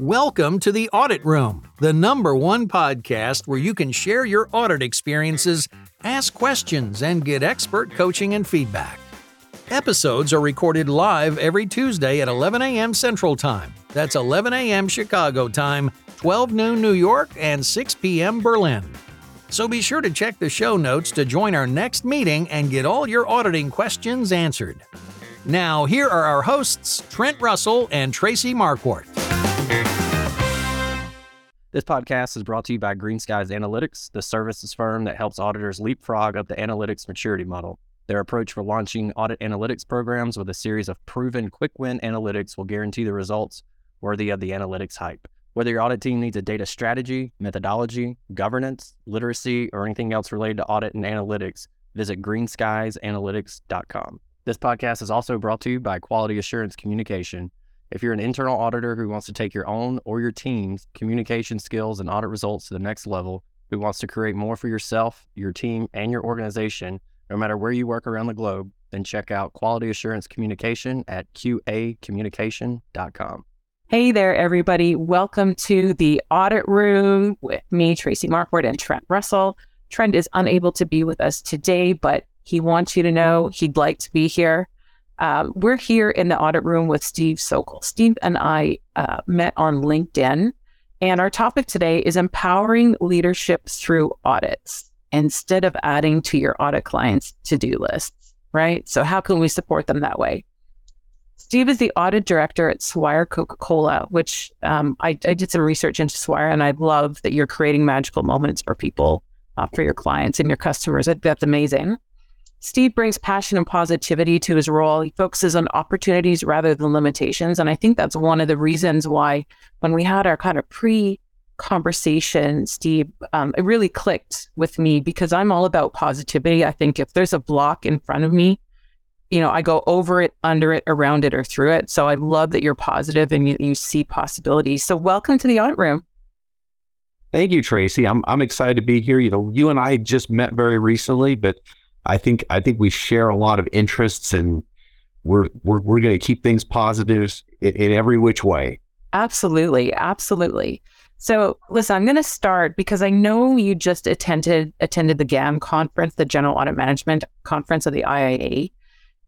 Welcome to the Audit Room, the number one podcast where you can share your audit experiences, ask questions, and get expert coaching and feedback. Episodes are recorded live every Tuesday at 11 a.m. Central Time. That's 11 a.m. Chicago time, 12 noon New York, and 6 p.m. Berlin. So be sure to check the show notes to join our next meeting and get all your auditing questions answered. Now, here are our hosts, Trent Russell and Tracie Marquardt. This podcast is brought to you by Greenskies Analytics, the services firm that helps auditors leapfrog up the analytics maturity model. Their approach for launching audit analytics programs with a series of proven quick win analytics will guarantee the results worthy of the analytics hype. Whether your audit team needs a data strategy, methodology, governance, literacy, or anything else related to audit and analytics, visit greenskiesanalytics.com. This podcast is also brought to you by Quality Assurance Communication if you're an internal auditor who wants to take your own or your team's communication skills and audit results to the next level, who wants to create more for yourself, your team, and your organization, no matter where you work around the globe, then check out Quality Assurance Communication at qacommunication.com. Hey there, everybody. Welcome to the audit room with me, Tracie Marquardt, and Trent Russell. Trent is unable to be with us today, but he wants you to know he'd like to be here. Um, we're here in the audit room with Steve Sokol. Steve and I uh, met on LinkedIn, and our topic today is empowering leadership through audits instead of adding to your audit clients' to do lists, right? So, how can we support them that way? Steve is the audit director at Swire Coca Cola, which um, I, I, did some research into Swire, and I love that you're creating magical moments for people, uh, for your clients and your customers. That's amazing. Steve brings passion and positivity to his role. He focuses on opportunities rather than limitations. And I think that's one of the reasons why, when we had our kind of pre conversation, Steve, um, it really clicked with me because I'm all about positivity. I think if there's a block in front of me, you know, I go over it, under it, around it, or through it. So I love that you're positive and you, you see possibilities. So welcome to the audit room. Thank you, Tracie. I'm I'm excited to be here. You know, you and I just met very recently, but I think I think we share a lot of interests, and we're we're we're going to keep things positive in, in every which way. Absolutely, absolutely. So, listen, I'm going to start because I know you just attended attended the GAM conference, the General Audit Management Conference of the IIA,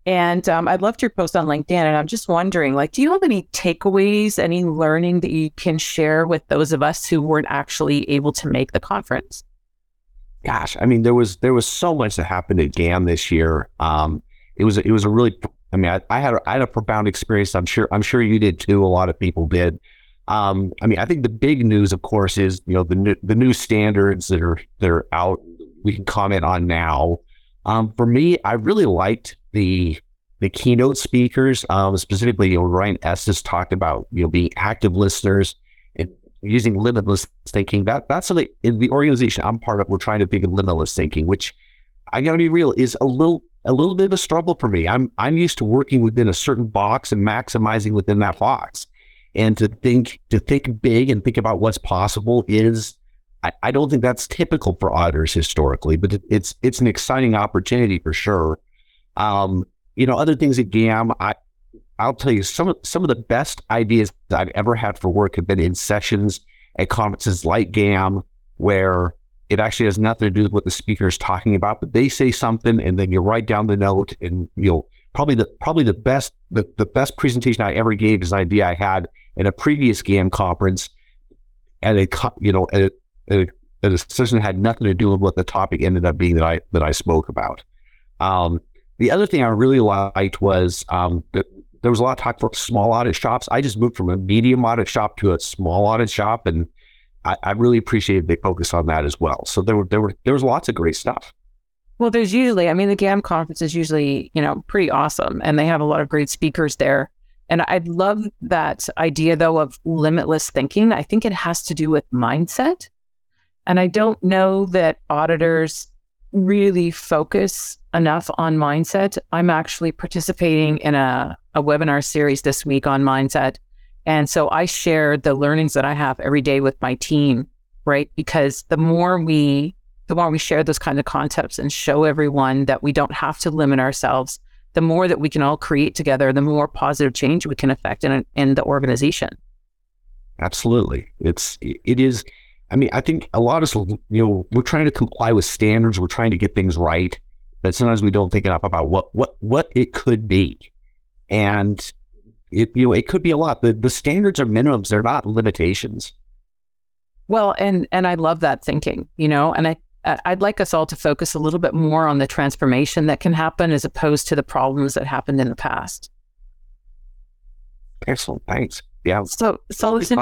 and um, I loved your post on LinkedIn. And I'm just wondering, like, do you have any takeaways, any learning that you can share with those of us who weren't actually able to make the conference? Gosh, I mean, there was there was so much that happened at GAM this year. Um, it was it was a really, I mean, I, I had a, I had a profound experience. I'm sure I'm sure you did too. A lot of people did. Um, I mean, I think the big news, of course, is you know the new, the new standards that are that are out. We can comment on now. Um, for me, I really liked the the keynote speakers, um, specifically, you know, Ryan Estis talked about you know being active listeners using limitless thinking. That that's something in the organization I'm part of. We're trying to think of limitless thinking, which I gotta be real is a little a little bit of a struggle for me. I'm I'm used to working within a certain box and maximizing within that box. And to think to think big and think about what's possible is I, I don't think that's typical for auditors historically, but it, it's it's an exciting opportunity for sure. Um, you know, other things at GAM, I I'll tell you some of some of the best ideas I've ever had for work have been in sessions at conferences like GAM, where it actually has nothing to do with what the speaker is talking about, but they say something and then you write down the note and you'll probably the probably the best the, the best presentation I ever gave is an idea I had in a previous GAM conference and a you know at a, at a, session that had nothing to do with what the topic ended up being that I that I spoke about. Um, the other thing I really liked was um, there was a lot of talk for small audit shops. I just moved from a medium audit shop to a small audit shop, and I, I really appreciated they focus on that as well. So there were there were there was lots of great stuff. Well, there's usually, I mean, the GAM conference is usually, you know, pretty awesome, and they have a lot of great speakers there. And I love that idea, though, of limitless thinking. I think it has to do with mindset. And I don't know that auditors really focus enough on mindset. I'm actually participating in a, a webinar series this week on mindset. And so I share the learnings that I have every day with my team, right? Because the more we the more we share those kind of concepts and show everyone that we don't have to limit ourselves, the more that we can all create together, the more positive change we can affect in, in the organization. Absolutely. It's, it is, I mean, I think a lot of us, you know, we're trying to comply with standards. We're trying to get things right, but sometimes we don't think enough about what, what, what it could be. And it, you know, it could be a lot. The, the standards are minimums. They're not limitations. Well, and, and I love that thinking, you know, and I, I'd like us all to focus a little bit more on the transformation that can happen as opposed to the problems that happened in the past. Excellent. Thanks. Yeah. So, so listen,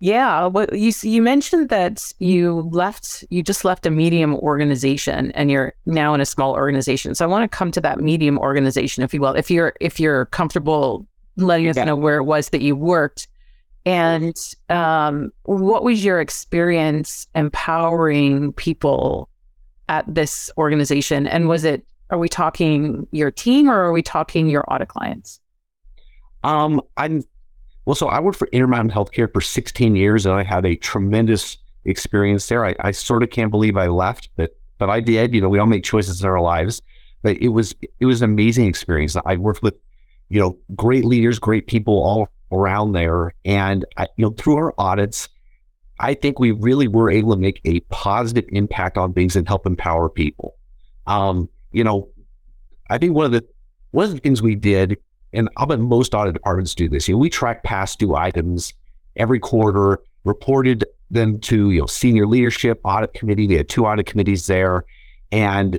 yeah. Well, you you mentioned that you left, you just left a medium organization, and you're now in a small organization. So I want to come to that medium organization, if you will, if you're if you're comfortable letting us know where it was that you worked, and um, what was your experience empowering people at this organization, and was it? Are we talking your team, or are we talking your audit clients? Um, I'm well, so I worked for Intermountain Healthcare for 16 years, and I had a tremendous experience there. I, I sort of can't believe I left, but but I did. You know, we all make choices in our lives, but it was it was an amazing experience. I worked with you know great leaders, great people all around there, and I, you know through our audits, I think we really were able to make a positive impact on things and help empower people. Um, you know, I think one of the one of the things we did and I'll bet most audit departments do this. You know, we track past due items every quarter, reported them to you know senior leadership, audit committee. They had two audit committees there, and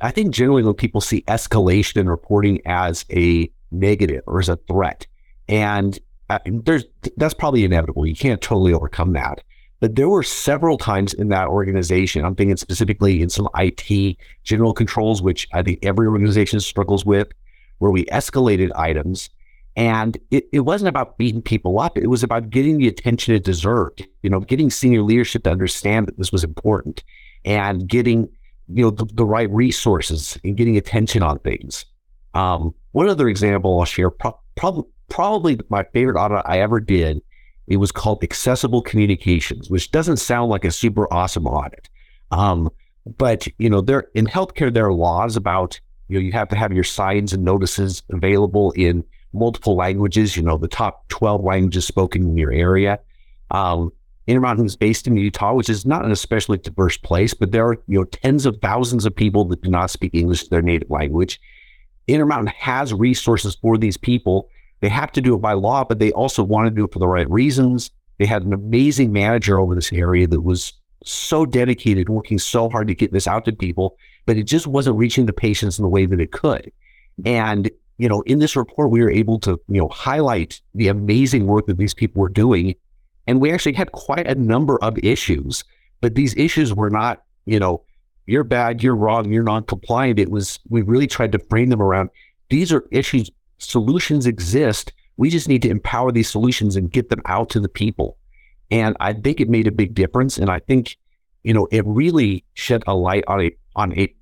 I think generally when people see escalation in reporting as a negative or as a threat, and uh, there's that's probably inevitable. You can't totally overcome that. But there were several times in that organization. I'm thinking specifically in some IT general controls, which I think every organization struggles with where we escalated items. And it, it wasn't about beating people up. It was about getting the attention it deserved, you know, getting senior leadership to understand that this was important and getting, you know, the, the right resources and getting attention on things. Um, one other example I'll share, pro- pro- probably my favorite audit I ever did, it was called Accessible Communications, which doesn't sound like a super awesome audit. Um, but, you know, there in healthcare, there are laws about you know, you have to have your signs and notices available in multiple languages, you know, the top 12 languages spoken in your area. Um, Intermountain is based in Utah, which is not an especially diverse place, but there are, you know, tens of thousands of people that do not speak English their native language. Intermountain has resources for these people. They have to do it by law, but they also want to do it for the right reasons. They had an amazing manager over this area that was so dedicated, working so hard to get this out to people but it just wasn't reaching the patients in the way that it could. And, you know, in this report, we were able to, you know, highlight the amazing work that these people were doing. And we actually had quite a number of issues, but these issues were not, you know, you're bad, you're wrong, you're non-compliant. It was, we really tried to frame them around these are issues, solutions exist. We just need to empower these solutions and get them out to the people. And I think it made a big difference. And I think, you know, it really shed a light on a on a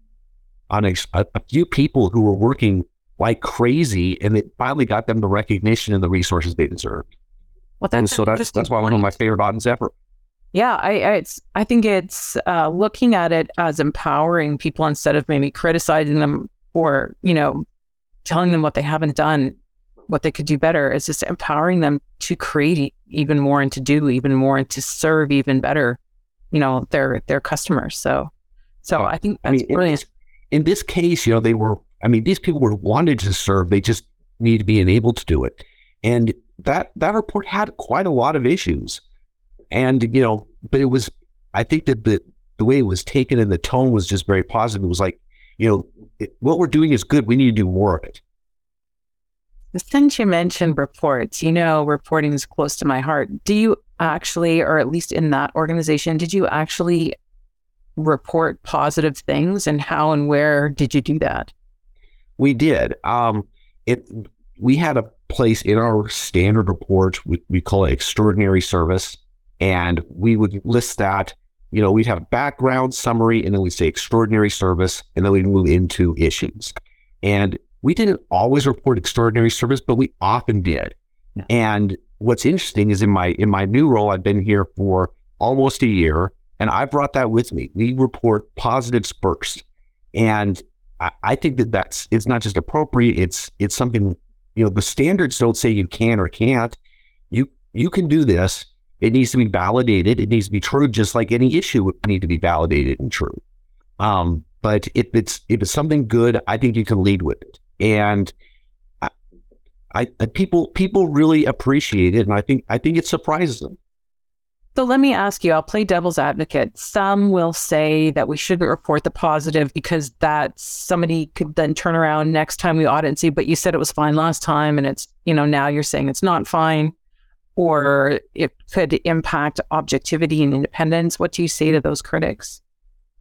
on a, a few people who were working like crazy, and it finally got them the recognition and the resources they deserved. Well, that's and so that's that's why one of my favorite audits ever. Yeah, I, I it's I think it's uh, looking at it as empowering people instead of maybe criticizing them or you know telling them what they haven't done, what they could do better. is just empowering them to create even more and to do even more and to serve even better, you know, their their customers. So so I think that's I mean, brilliant. In, in this case, you know, they were, I mean, these people were wanted to serve. They just need to be enabled to do it. And that, that report had quite a lot of issues. And, you know, but it was, I think that the, the way it was taken and the tone was just very positive. It was like, you know, it, what we're doing is good. We need to do more of it. Since you mentioned reports, you know, reporting is close to my heart. Do you actually, or at least in that organization, did you actually report positive things and how and where did you do that? We did. Um, it we had a place in our standard report we, we call it extraordinary service, and we would list that. You know, we'd have a background summary, and then we'd say extraordinary service, and then we'd move into issues. And we didn't always report extraordinary service, but we often did. Yeah. And what's interesting is in my in my new role, I've been here for almost a year, and I brought that with me. We report positives first. And I, I think that that's, it's not just appropriate. It's, it's something, you know, the standards don't say you can or can't. You, you can do this. It needs to be validated. It needs to be true, just like any issue would need to be validated and true. Um, but if it's if it's something good, I think you can lead with it. And I, I people people really appreciate it, and I think I think it surprises them. So let me ask you, I'll play devil's advocate. Some will say that we shouldn't report the positive because that somebody could then turn around next time we audit and see, but you said it was fine last time and it's, you know, now you're saying it's not fine or it could impact objectivity and independence. What do you say to those critics?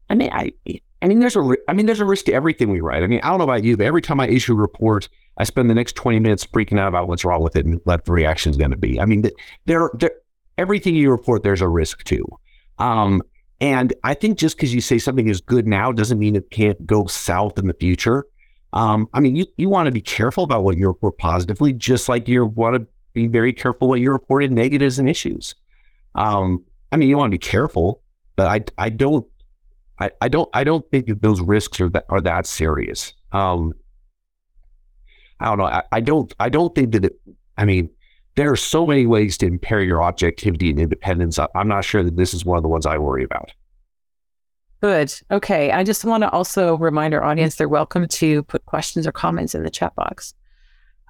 I mean, I, I mean, there's a, I mean, there's a risk to everything we write. I mean, I don't know about you, but every time I issue a report, I spend the next 20 minutes freaking out about what's wrong with it and what the reaction is going to be. I mean, there, there, everything you report, there's a risk to. Um, and I think just because you say something is good now doesn't mean it can't go south in the future. Um, I mean, you, you want to be careful about what you report positively, just like you want to be very careful what you report in negatives and issues. Um, I mean, you want to be careful, but I, I don't, I, I don't, I don't think that those risks are that are that serious. Um, I don't know. I, I don't, I don't think that it, I mean, there are so many ways to impair your objectivity and independence. I'm not sure that this is one of the ones I worry about. Good. Okay. I just want to also remind our audience they're welcome to put questions or comments in the chat box.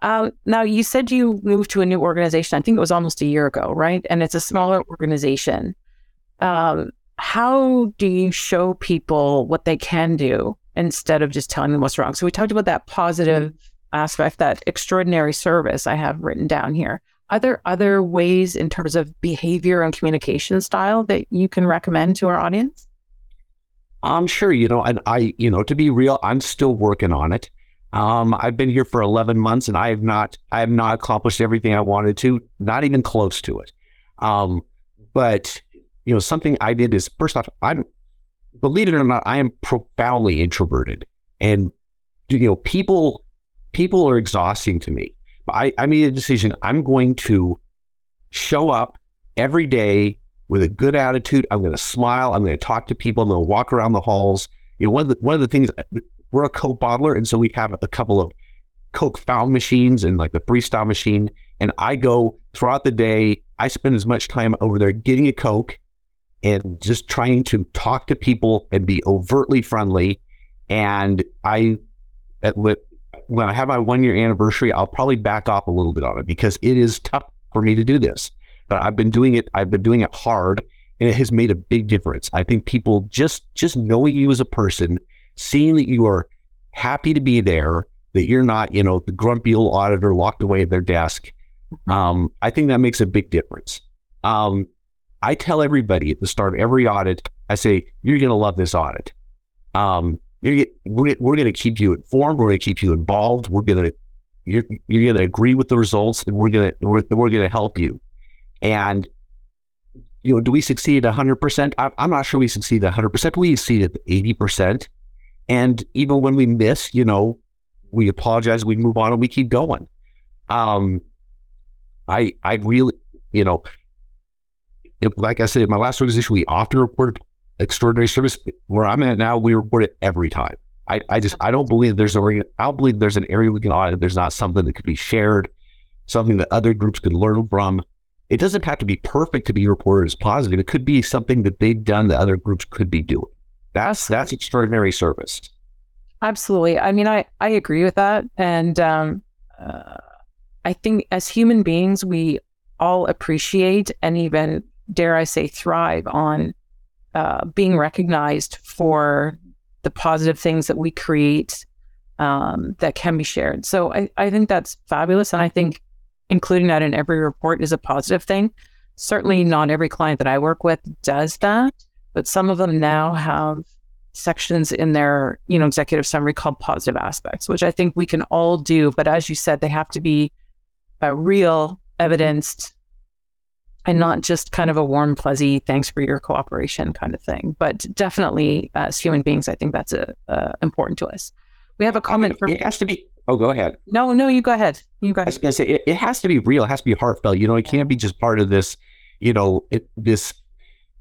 Uh, now, you said you moved to a new organization. I think it was almost a year ago, right? And it's a smaller organization. Um, how do you show people what they can do instead of just telling them what's wrong? So, we talked about that positive aspect, that extraordinary service I have written down here. Are there other ways in terms of behavior and communication style that you can recommend to our audience? I'm sure, you know, and I, you know, to be real, I'm still working on it. Um, I've been here for 11 months and I have not, I have not accomplished everything I wanted to, not even close to it. Um, but, you know, something I did is first off, I'm, believe it or not, I am profoundly introverted and, you know, people, people are exhausting to me. I, I made a decision. I'm going to show up every day with a good attitude. I'm going to smile. I'm going to talk to people. I'm going to walk around the halls. You know, one of the one of the things we're a Coke bottler, and so we have a couple of Coke fountain machines and like the freestyle machine. And I go throughout the day. I spend as much time over there getting a Coke and just trying to talk to people and be overtly friendly. And I, at, when I have my one year anniversary, I'll probably back off a little bit on it because it is tough for me to do this. But I've been doing it. I've been doing it hard, and it has made a big difference. I think people just just knowing you as a person, seeing that you are happy to be there, that you're not, you know, the grumpy old auditor locked away at their desk. Um, I think that makes a big difference. Um, I tell everybody at the start of every audit, I say, you're going to love this audit. Um, we're, we're going to keep you informed. We're going to keep you involved. We're going to you're, you're going to agree with the results, and we're going to we're, we're going to help you. And you know, do we succeed 100%? I, I'm not sure we succeed 100%. We succeeded 80%. And even when we miss, you know, we apologize, we move on, and we keep going. Um, I I really, you know, it, like I said, my last organization, we often reported extraordinary service. Where I'm at now, we report it every time. I, I just I don't believe there's a I don't believe there's an area we can audit. There's not something that could be shared, something that other groups could learn from. It doesn't have to be perfect to be reported as positive. It could be something that they've done that other groups could be doing. That's that's extraordinary service. Absolutely. I mean, I I agree with that, and um, uh, I think as human beings, we all appreciate and even dare I say thrive on uh, being recognized for the positive things that we create um, that can be shared. So I, I think that's fabulous. And I think including that in every report is a positive thing. Certainly not every client that I work with does that, but some of them now have sections in their, you know, executive summary called positive aspects, which I think we can all do. But as you said, they have to be uh, real, evidenced, and not just kind of a warm, fuzzy, thanks for your cooperation kind of thing. But definitely, as human beings, I think that's a, uh, important to us. We have a comment. For- it has to be. Oh, go ahead. No, no, you go ahead. You go ahead. I was going to say it, it, has to be real. It has to be heartfelt. You know, it can't be just part of this. You know, it, this.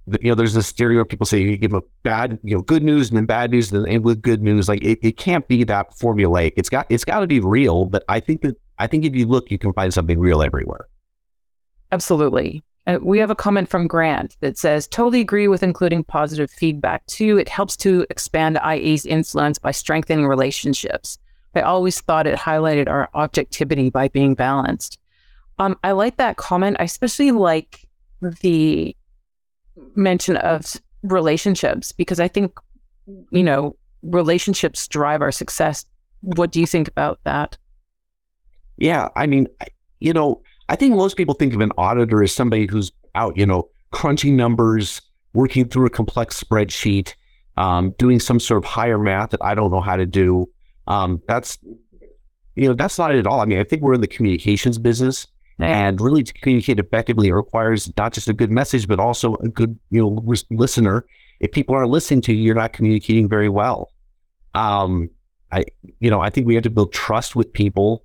You know, there's this stereo. People say you give a bad, you know, good news and then bad news and then with good news. Like it, it can't be that formulaic. It's got it's got to be real. But I think that I think if you look, you can find something real everywhere. Absolutely. Uh, we have a comment from Grant that says, totally agree with including positive feedback too. It helps to expand IA's influence by strengthening relationships. I always thought it highlighted our objectivity by being balanced. Um, I like that comment. I especially like the mention of relationships because I think, you know, relationships drive our success. What do you think about that? Yeah, I mean, you know, I think most people think of an auditor as somebody who's out, you know, crunching numbers, working through a complex spreadsheet, um, doing some sort of higher math that I don't know how to do. Um, that's, you know, that's not it at all. I mean, I think we're in the communications business. And really, to communicate effectively requires not just a good message, but also a good, you know, listener. If people aren't listening to you, you're not communicating very well. Um, I, you know, I think we have to build trust with people,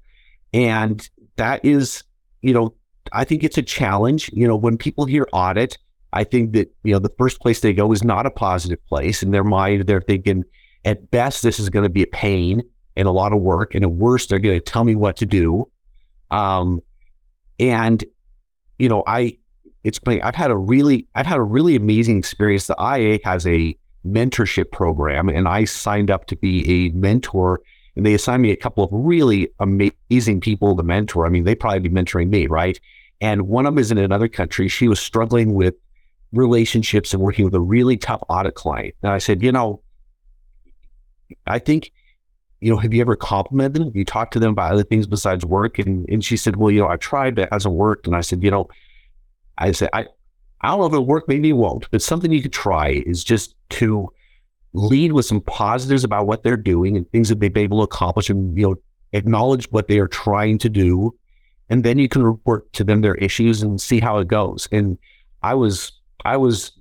and that is, you know, I think it's a challenge. You know, when people hear audit, I think that you know the first place they go is not a positive place. In their mind, they're thinking, at best, this is going to be a pain and a lot of work, and at worst, they're going to tell me what to do. Um, and, you know, I, it's funny, I've had a really, I've had a really amazing experience. The IA has a mentorship program and I signed up to be a mentor and they assigned me a couple of really amazing people to mentor. I mean, they probably be mentoring me, right? And one of them is in another country. She was struggling with relationships and working with a really tough audit client. And I said, you know, I think you know, have you ever complimented them? Have you talked to them about other things besides work? And and she said, well, you know, I tried, but it hasn't worked. And I said, you know, I said, I, I don't know if it'll work, maybe it won't, but something you could try is just to lead with some positives about what they're doing and things that they've been able to accomplish and, you know, acknowledge what they are trying to do. And then you can report to them their issues and see how it goes. And I was, I was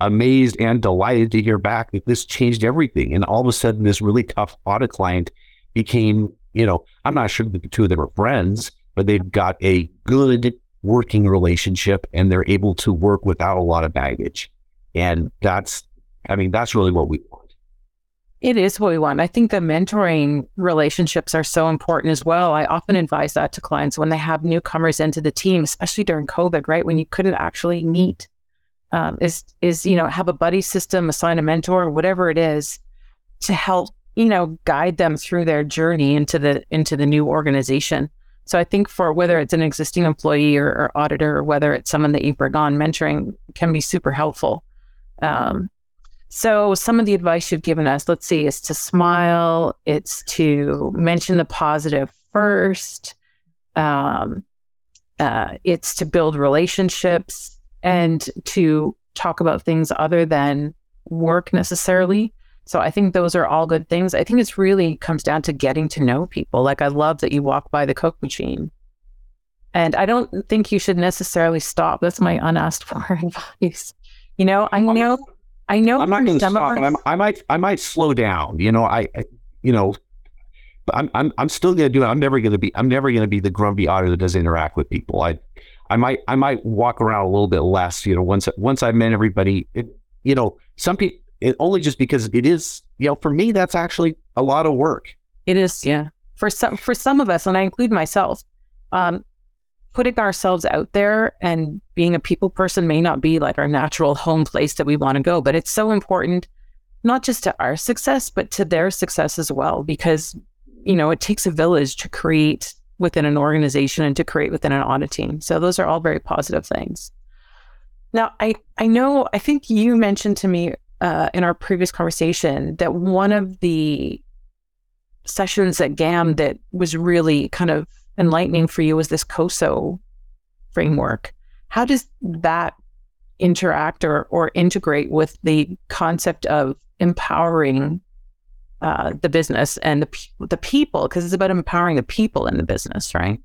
amazed and delighted to hear back that this changed everything. And all of a sudden, this really tough audit client became, you know, I'm not sure that the two of them are friends, but they've got a good working relationship and they're able to work without a lot of baggage. And that's, I mean, that's really what we want. It is what we want. I think the mentoring relationships are so important as well. I often advise that to clients when they have newcomers into the team, especially during COVID, right? When you couldn't actually meet um, is is you know have a buddy system, assign a mentor, whatever it is, to help you know guide them through their journey into the into the new organization. So I think for whether it's an existing employee or, or auditor, or whether it's someone that you bring on, mentoring can be super helpful. Um, so some of the advice you've given us, let's see, is to smile. It's to mention the positive first. Um, uh, it's to build relationships and to talk about things other than work necessarily. So I think those are all good things. I think it's really comes down to getting to know people. Like I love that you walk by the Coke machine. And I don't think you should necessarily stop. That's my unasked for advice. You know, I know I know I'm not going to stop and I'm, I might I might slow down. You know, I, I you know, but I'm I'm I'm still going to do it. I'm never going to be I'm never going to be the grumpy otter that doesn't interact with people. I I might I might walk around a little bit less. You know, once once I met everybody, it, you know, some people only just because it is. You know, for me, that's actually a lot of work. It is, yeah. For some for some of us, and I include myself, um, putting ourselves out there and being a people person may not be like our natural home place that we want to go, but it's so important, not just to our success, but to their success as well, because you know it takes a village to create within an organization and to create within an audit team. So those are all very positive things. Now, I, I know, I think you mentioned to me uh, in our previous conversation that one of the sessions at GAM that was really kind of enlightening for you was this COSO framework. How does that interact or, or integrate with the concept of empowering uh, the business and the the people because it's about empowering the people in the business, right?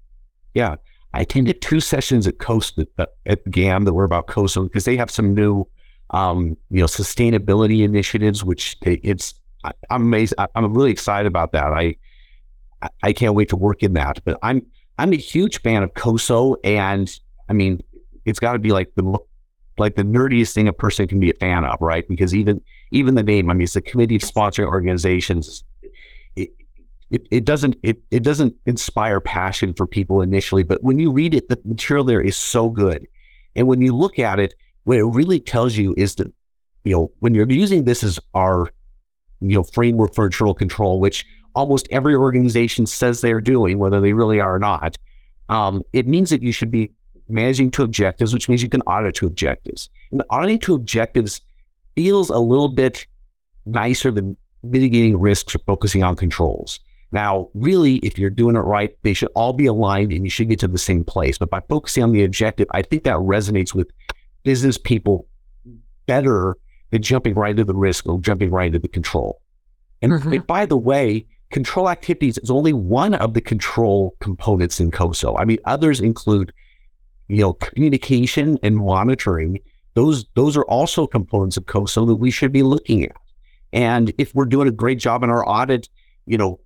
Yeah, I attended two sessions at Coast at, GAM that were about COSO because they have some new, um, you know, sustainability initiatives. Which it's I, am amazed. I, am really excited about that. I I can't wait to work in that. But I'm I'm a huge fan of COSO, and I mean, it's got to be like the like the nerdiest thing a person can be a fan of, right? Because even even the name, I mean, it's a committee of sponsoring organizations. It, it, it doesn't it, it doesn't inspire passion for people initially, but when you read it, the material there is so good. And when you look at it, what it really tells you is that, you know, when you're using this as our, you know, framework for internal control, which almost every organization says they're doing, whether they really are or not, um, it means that you should be managing to objectives, which means you can audit to objectives. And auditing to objectives feels a little bit nicer than mitigating risks or focusing on controls. Now, really, if you're doing it right, they should all be aligned and you should get to the same place. But by focusing on the objective, I think that resonates with business people better than jumping right into the risk or jumping right into the control. And mm-hmm. by the way, control activities is only one of the control components in COSO. I mean, others include, you know, communication and monitoring. Those those are also components of COSO that we should be looking at. And if we're doing a great job in our audit, you know,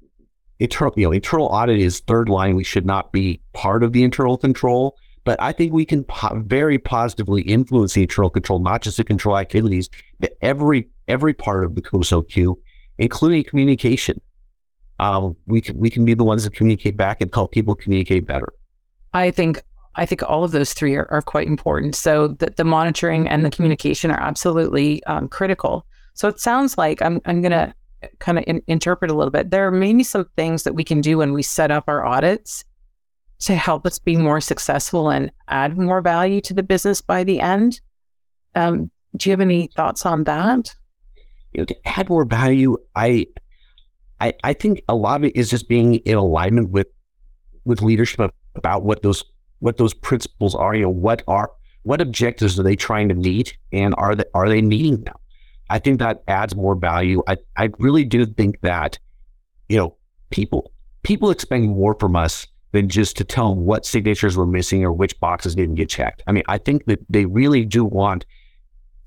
internal, you know, internal audit is third line. We should not be part of the internal control, but I think we can po- very positively influence the internal control, not just the control activities, but every every part of the COSO cube, including communication. Um, we can we can be the ones that communicate back and help people communicate better. I think I think all of those three are, are quite important. So the, the monitoring and the communication are absolutely um, critical. So it sounds like I'm I'm gonna kind of in, interpret a little bit, there are maybe some things that we can do when we set up our audits to help us be more successful and add more value to the business by the end. Um, do you have any thoughts on that? You know, to add more value, I, I, I think a lot of it is just being in alignment with, with leadership about what those, what those principles are. You know, what are, what objectives are they trying to meet, and are they are they meeting them? I think that adds more value. I, I really do think that, you know, people people expect more from us than just to tell them what signatures were missing or which boxes didn't get checked. I mean, I think that they really do want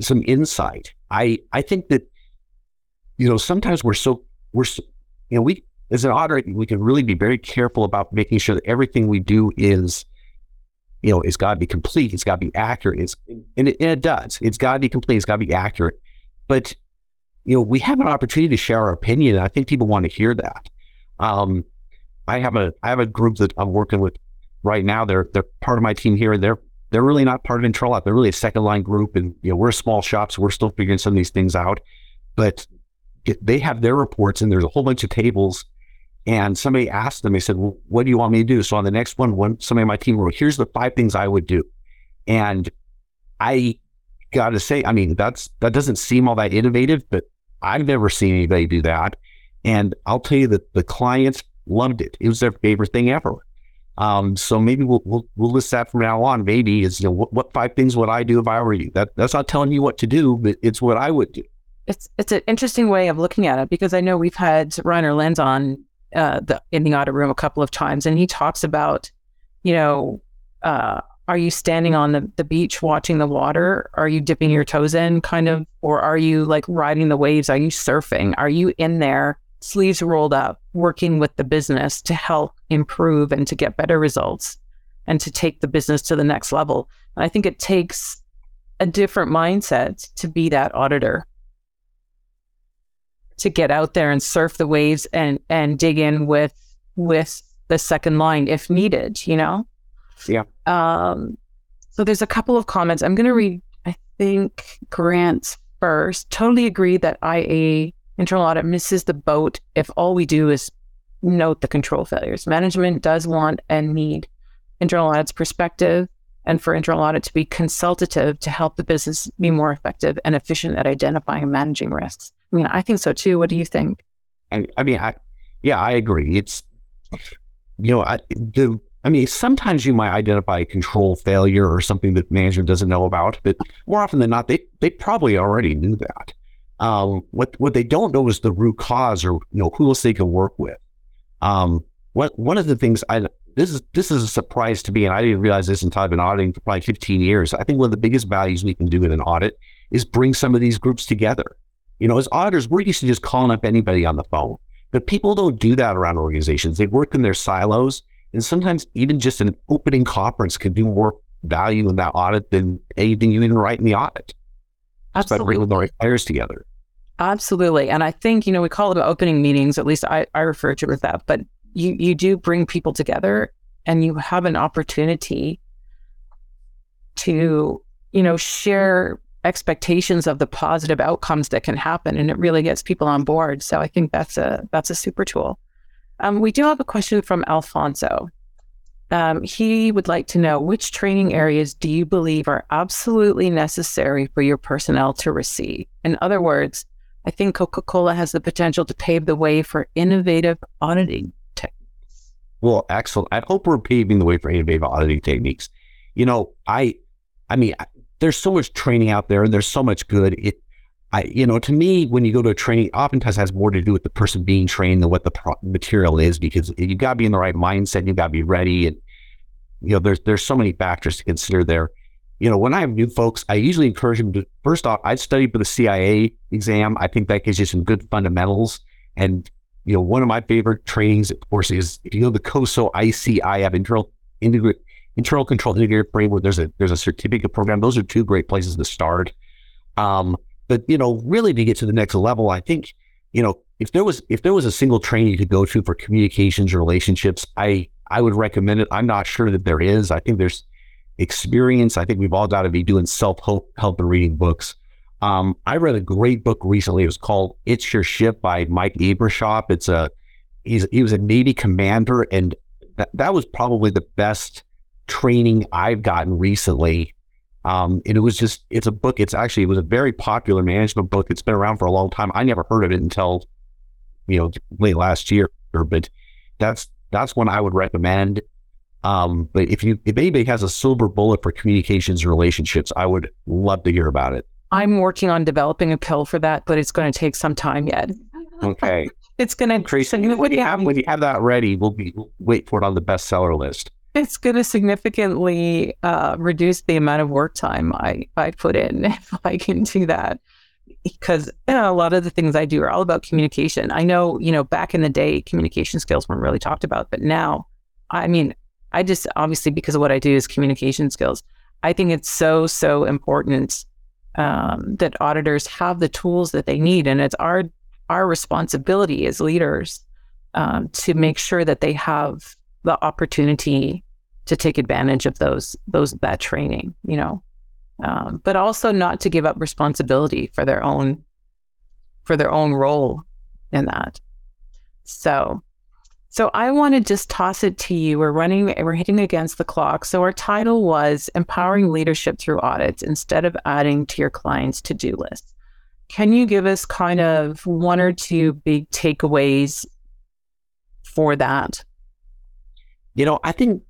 some insight. I I think that, you know, sometimes we're so we're you know we as an auditor we can really be very careful about making sure that everything we do is you know, it's got to be complete. It's got to be accurate. It's, and it, and it does. It's got to be complete. It's got to be accurate. But you know, we have an opportunity to share our opinion. I think people want to hear that. Um, I have a I have a group that I'm working with right now. They're they're part of my team here. They're they're really not part of internal audit. They're really a second line group, and you know, we're small shop, so we're still figuring some of these things out. But they have their reports, and there's a whole bunch of tables. And somebody asked them, they said, well, "What do you want me to do?" So on the next one, one somebody on my team wrote, "Here's the five things I would do," and I got to say, I mean, that's that doesn't seem all that innovative, but I've never seen anybody do that. And I'll tell you that the clients loved it. It was their favorite thing ever. Um, so maybe we'll, we'll, we'll list that from now on. Maybe is you know what, what five things would I do if I were you? That that's not telling you what to do, but it's what I would do. It's it's an interesting way of looking at it because I know we've had Rainer Lenz on uh, the in the audit room a couple of times, and he talks about you know uh, are you standing on the, the beach watching the water? Are you dipping your toes in kind of, or are you like riding the waves? Are you surfing? Are you in there, sleeves rolled up, working with the business to help improve and to get better results and to take the business to the next level? And I think it takes a different mindset to be that auditor to get out there and surf the waves and and dig in with with the second line if needed you know yeah. Um, so there's a couple of comments. I'm going to read, I think, Grant's first. Totally agree that IA internal audit misses the boat if all we do is note the control failures. Management does want and need internal audit's perspective and for internal audit to be consultative to help the business be more effective and efficient at identifying and managing risks. I mean, I think so too. What do you think? I, I mean, I, yeah, I agree. It's, you know, I, the I mean, sometimes you might identify a control failure or something that management doesn't know about, but more often than not, they, they probably already knew that. Um, what what they don't know is the root cause or you know who else they can work with. Um, what one of the things I this is this is a surprise to me, and I didn't realize this until I've been auditing for probably 15 years. I think one of the biggest values we can do in an audit is bring some of these groups together. You know, as auditors, we're used to just calling up anybody on the phone, but people don't do that around organizations. They work in their silos and sometimes even just an opening conference can do more value in that audit than anything you even write in the audit. Absolutely. Bringing the right players together. Absolutely. And I think, you know, we call it opening meetings, at least I, I refer to it as that, but you, you do bring people together and you have an opportunity to, you know, share expectations of the positive outcomes that can happen and it really gets people on board. So I think that's a that's a super tool. Um, we do have a question from Alfonso. Um, he would like to know which training areas do you believe are absolutely necessary for your personnel to receive? In other words, I think Coca Cola has the potential to pave the way for innovative auditing. Well, excellent. I hope we're paving the way for innovative auditing techniques. You know, I, I mean, there's so much training out there, and there's so much good. It, I, you know, to me, when you go to a training, oftentimes has more to do with the person being trained than what the pro- material is, because you've got to be in the right mindset, you've got to be ready, and you know, there's there's so many factors to consider there you know, when I have new folks, I usually encourage them to first off, I'd study for the CIA exam. I think that gives you some good fundamentals. And, you know, one of my favorite trainings, of course, is if you know the COSO ICIF internal internal control integrated framework, there's a there's a certificate program. Those are two great places to start. Um, but you know, really to get to the next level, I think, you know, if there was if there was a single training you could go to for communications or relationships, I I would recommend it. I'm not sure that there is. I think there's experience. I think we've all got to be doing self help help and reading books. Um, I read a great book recently. It was called "It's Your Ship" by Mike Abrashoff. It's a he's he was a Navy commander, and that that was probably the best training I've gotten recently. Um, and it was just it's a book. It's actually it was a very popular management book. It's been around for a long time. I never heard of it until you know late last year, but that's that's one I would recommend. Um, but if you if anybody has a silver bullet for communications and relationships, I would love to hear about it. I'm working on developing a pill for that, but it's going to take some time yet. Okay. it's going to Tracie, when you have when you have that ready, we'll be we'll wait for it on the bestseller list. It's going to significantly uh, reduce the amount of work time I I put in if I can do that. Because you know, a lot of the things I do are all about communication. I know, you know, back in the day, communication skills weren't really talked about, but now, I mean, I just obviously because of what I do is communication skills. I think it's so so important um, that auditors have the tools that they need, and it's our our responsibility as leaders um, to make sure that they have the opportunity to take advantage of those those that training. You know, um, but also not to give up responsibility for their own for their own role in that. So so I want to just toss it to you. We're running, we're hitting against the clock. So our title was Empowering Leadership Through Audits instead of adding to your client's to do list. Can you give us kind of one or two big takeaways for that? You know, I think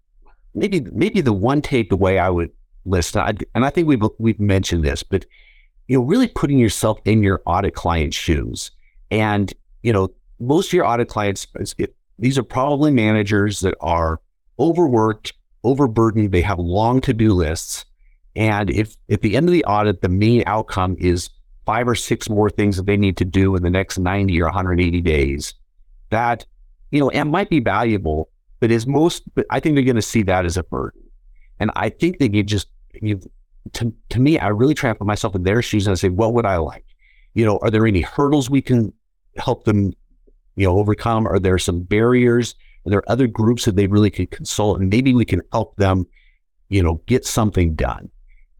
maybe maybe the one takeaway I would list, and I think we've we've mentioned this, but you know, really putting yourself in your audit client's shoes, and you know, most of your audit clients, these are probably managers that are overworked, overburdened. They have long to do lists. And if at the end of the audit, the main outcome is five or six more things that they need to do in the next 90 or 180 days, that, you know, it might be valuable, but is most, but I think they're going to see that as a burden. And I think that you just, you, to, to me, I really try to put myself in their shoes and I say, what would I like? You know, are there any hurdles we can help them you know, overcome? Are there some barriers? Are there other groups that they really could consult and maybe we can help them, you know, get something done?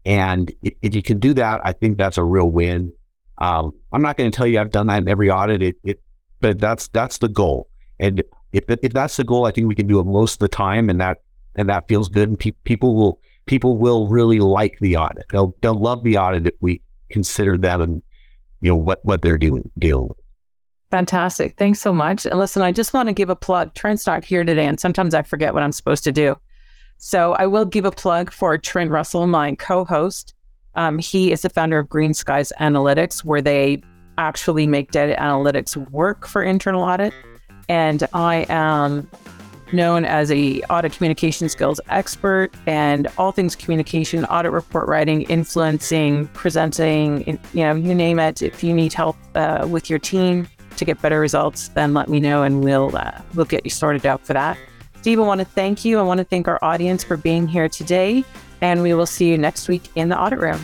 And if, you can do that, I think that's a real win. Um, I'm not going to tell you I've done that in every audit, it, it, but that's that's the goal. And if if that's the goal, I think we can do it most of the time, and that and that feels good. And pe- people will people will really like the audit. They'll they'll love the audit if we consider them and you know what what they're doing dealing with. Fantastic. Thanks so much. And listen, I just want to give a plug. Trent's not here today, and sometimes I forget what I'm supposed to do. So I will give a plug for Trent Russell, my co-host. Um, he is the founder of Greenskies Analytics, where they actually make data analytics work for internal audit. And I am known as a audit communication skills expert and all things communication, audit report writing, influencing, presenting, you know, you name it. If you need help uh, with your team, to get better results, then let me know and we'll uh, we'll get you sorted out for that. Steve, I want to thank you. I want to thank our audience for being here today, and we will see you next week in the audit room.